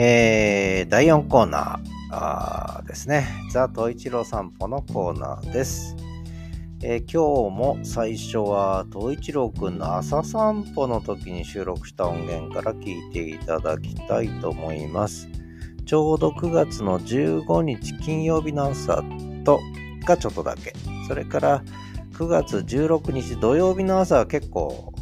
えー、第4コーナーですね。ザ・トイチロー散歩のコーナーです。えー今日も最初は東一郎くんの朝散歩の時に収録した音源から聞いていただきたいと思います。ちょうど9月の15日金曜日の朝とがちょっとだけ。それから9月16日土曜日の朝は結構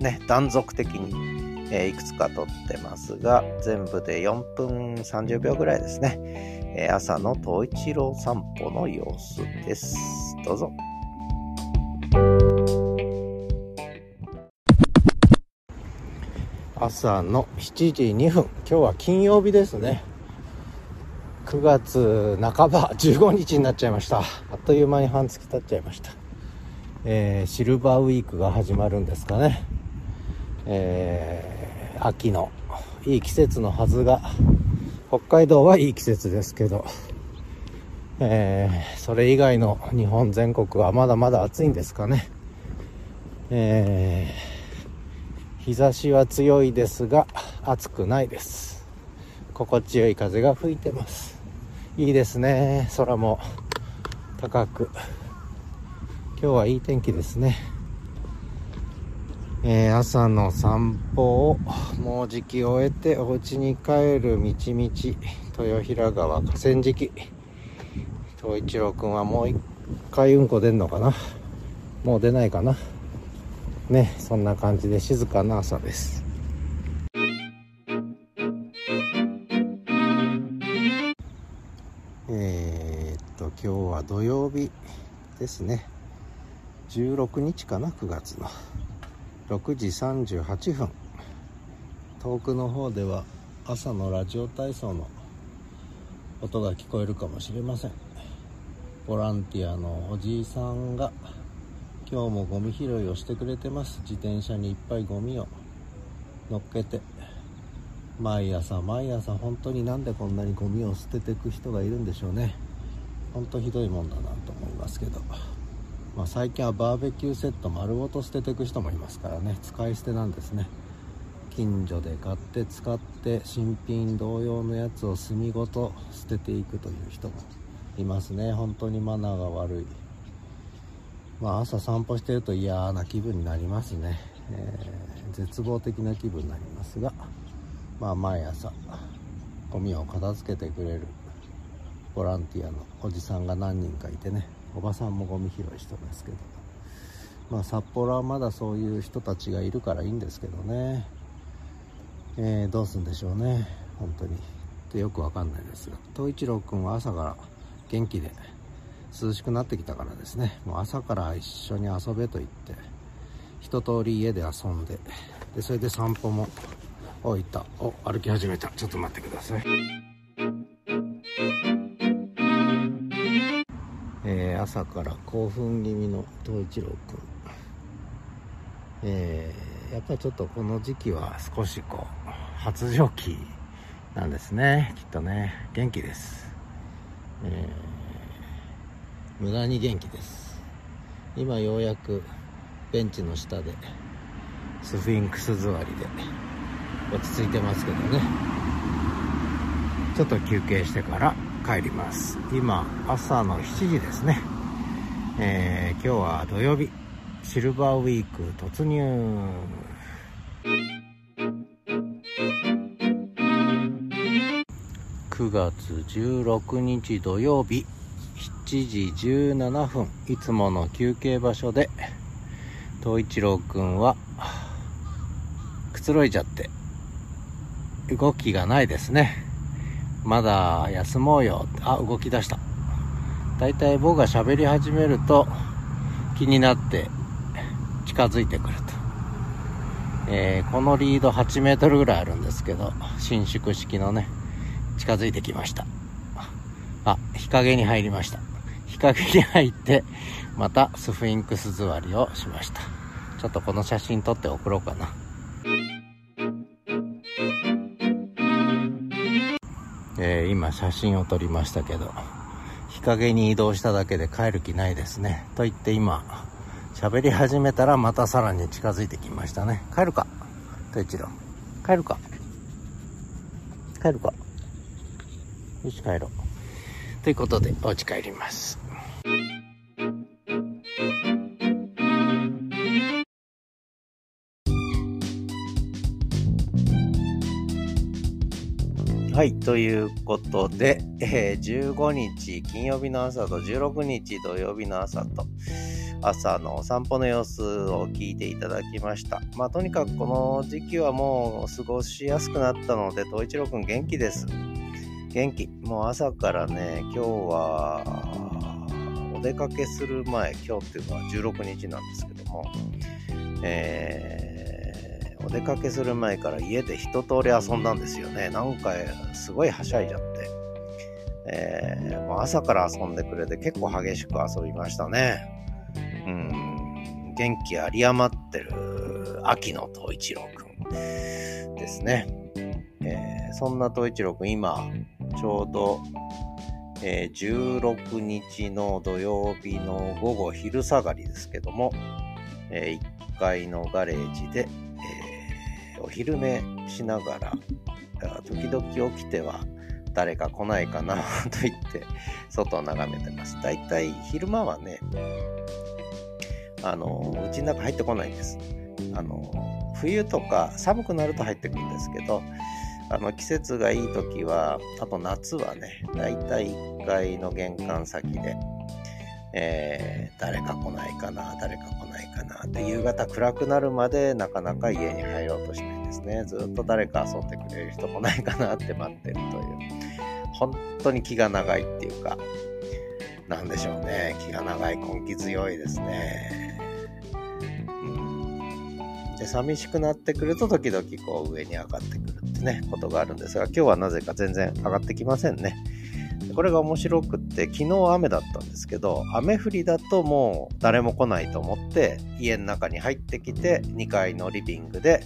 ね、断続的に、えーいくつか撮ってますが、全部で4分30秒ぐらいですね。えー朝の東一郎散歩の様子です。どうぞ。朝の7時2分。今日は金曜日ですね。9月半ば、15日になっちゃいました。あっという間に半月経っちゃいました。えーシルバーウィークが始まるんですかね。えー秋のいい季節のはずが、北海道はいい季節ですけど、えーそれ以外の日本全国はまだまだ暑いんですかね。えー日差しは強いですが、暑くないです。心地よい風が吹いてます。いいですね。空も高く。今日はいい天気ですね。えー朝の散歩をもうじき終えてお家に帰る道々豊平川河川敷。東一郎くんはもう一回うんこ出んのかな？もう出ないかな？ねそんな感じで静かな朝です。えー、っと今日は土曜日ですね。16日かな？9月の。6時38分。遠くの方では朝のラジオ体操の音が聞こえるかもしれません。ボランティアのおじいさんが今日もゴミ拾いをしてくれてます。自転車にいっぱいゴミを乗っけて。毎朝毎朝本当になんでこんなにゴミを捨てていく人がいるんでしょうね。本当ひどいもんだなと思いますけど。まあ、最近はバーベキューセット丸ごと捨てていく人もいますからね。使い捨てなんですね。近所で買って使って新品同様のやつを炭ごと捨てていくという人もいますね。本当にマナーが悪い。まあ朝散歩してると嫌な気分になりますね、えー絶望的な気分になりますがまあ毎朝ゴミを片付けてくれるボランティアのおじさんが何人かいてねおばさんもゴミ拾いしてますけど。まあ札幌はまだそういう人たちがいるからいいんですけどね。えーどうすんでしょうね。本当に。ってよくわかんないですが東一郎くんは朝から元気で涼しくなってきたからですね。もう朝から一緒に遊べと言って一通り家で遊んででそれで散歩もおいた。お歩き始めた。ちょっと待ってください。朝から興奮気味の東一郎くん、えーやっぱりちょっとこの時期は少しこう発情期なんですね。きっとね。元気です、えー無駄に元気です。今ようやくベンチの下でスフィンクス座りで落ち着いてますけどね。ちょっと休憩してから帰ります。今朝の7時ですね。えー今日は土曜日。シルバーウィーク突入。9月16日土曜日。7時17分。いつもの休憩場所で東一郎くんはくつろいじゃって動きがないですね。まだ休もうよ。あ動き出した。だいたい僕が喋り始めると気になって近づいてくると、えーこのリード8メートルぐらいあるんですけど伸縮式のね近づいてきました。あ日陰に入りました。日陰に入ってまたスフィンクス座りをしました。ちょっとこの写真撮って送ろうかな。えー今写真を撮りましたけど。陰に移動しただけで帰る気ないですねと言って今喋り始めたらまたさらに近づいてきましたね帰るかと一郎帰るか帰るか。よし、帰ろう。ということで、お家帰ります。はい、ということで、えー、15日金曜日の朝と16日土曜日の朝と、朝のお散歩の様子を聞いていただきました。まあ、とにかくこの時期はもう過ごしやすくなったので、東一郎くん元気です。元気。もう朝からね、今日は、お出かけする前、今日っていうのは16日なんですけども、えー出かけする前から家で一通り遊んだんですよね。なんかすごいはしゃいじゃって。えー、もう朝から遊んでくれて結構激しく遊びましたね。うん、元気あり余ってる秋の東一郎くんですね。えー、そんな東一郎くん今ちょうど、えー、16日の土曜日の午後昼下がりですけども、えー、1階のガレージで、お昼寝しながら、時々起きては誰か来ないかなと言って外を眺めてます。だいたい昼間はね、あの、うちの中入ってこないんです。あの、冬とか寒くなると入ってくるんですけど、あの季節がいい時は、あと夏はね、だいたい1階の玄関先で、えー、誰か来ないかな、誰か来ないかなって夕方暗くなるまでなかなか家に入ろうですね。ずっと誰か遊んでくれる人もないかなって待ってるという、本当に気が長いっていうか、なんでしょうね。気が長い、根気強いですね。うん、で、寂しくなってくると時々こう上に上がってくるってね、ことがあるんですが、今日はなぜか全然上がってきませんね。これが面白くって昨日雨だったんですけど雨降りだともう誰も来ないと思って家の中に入ってきて2階のリビングで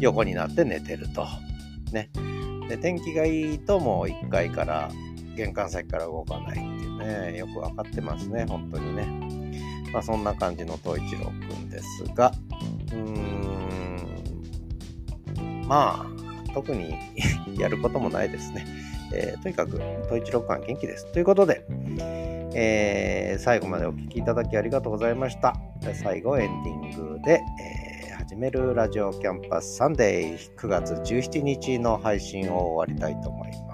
横になって寝てると。ね。で天気がいいともう1階から玄関先から動かないっていうねよく分かってますね本当にね。まあそんな感じの東一郎くんですがうーんまあ特に やることもないですね。えー、とにかく、統一郎館元気です。ということで、えー、最後までお聴きいただきありがとうございました。最後エンディングで、えー、始めるラジオキャンパスサンデー9月17日の配信を終わりたいと思います。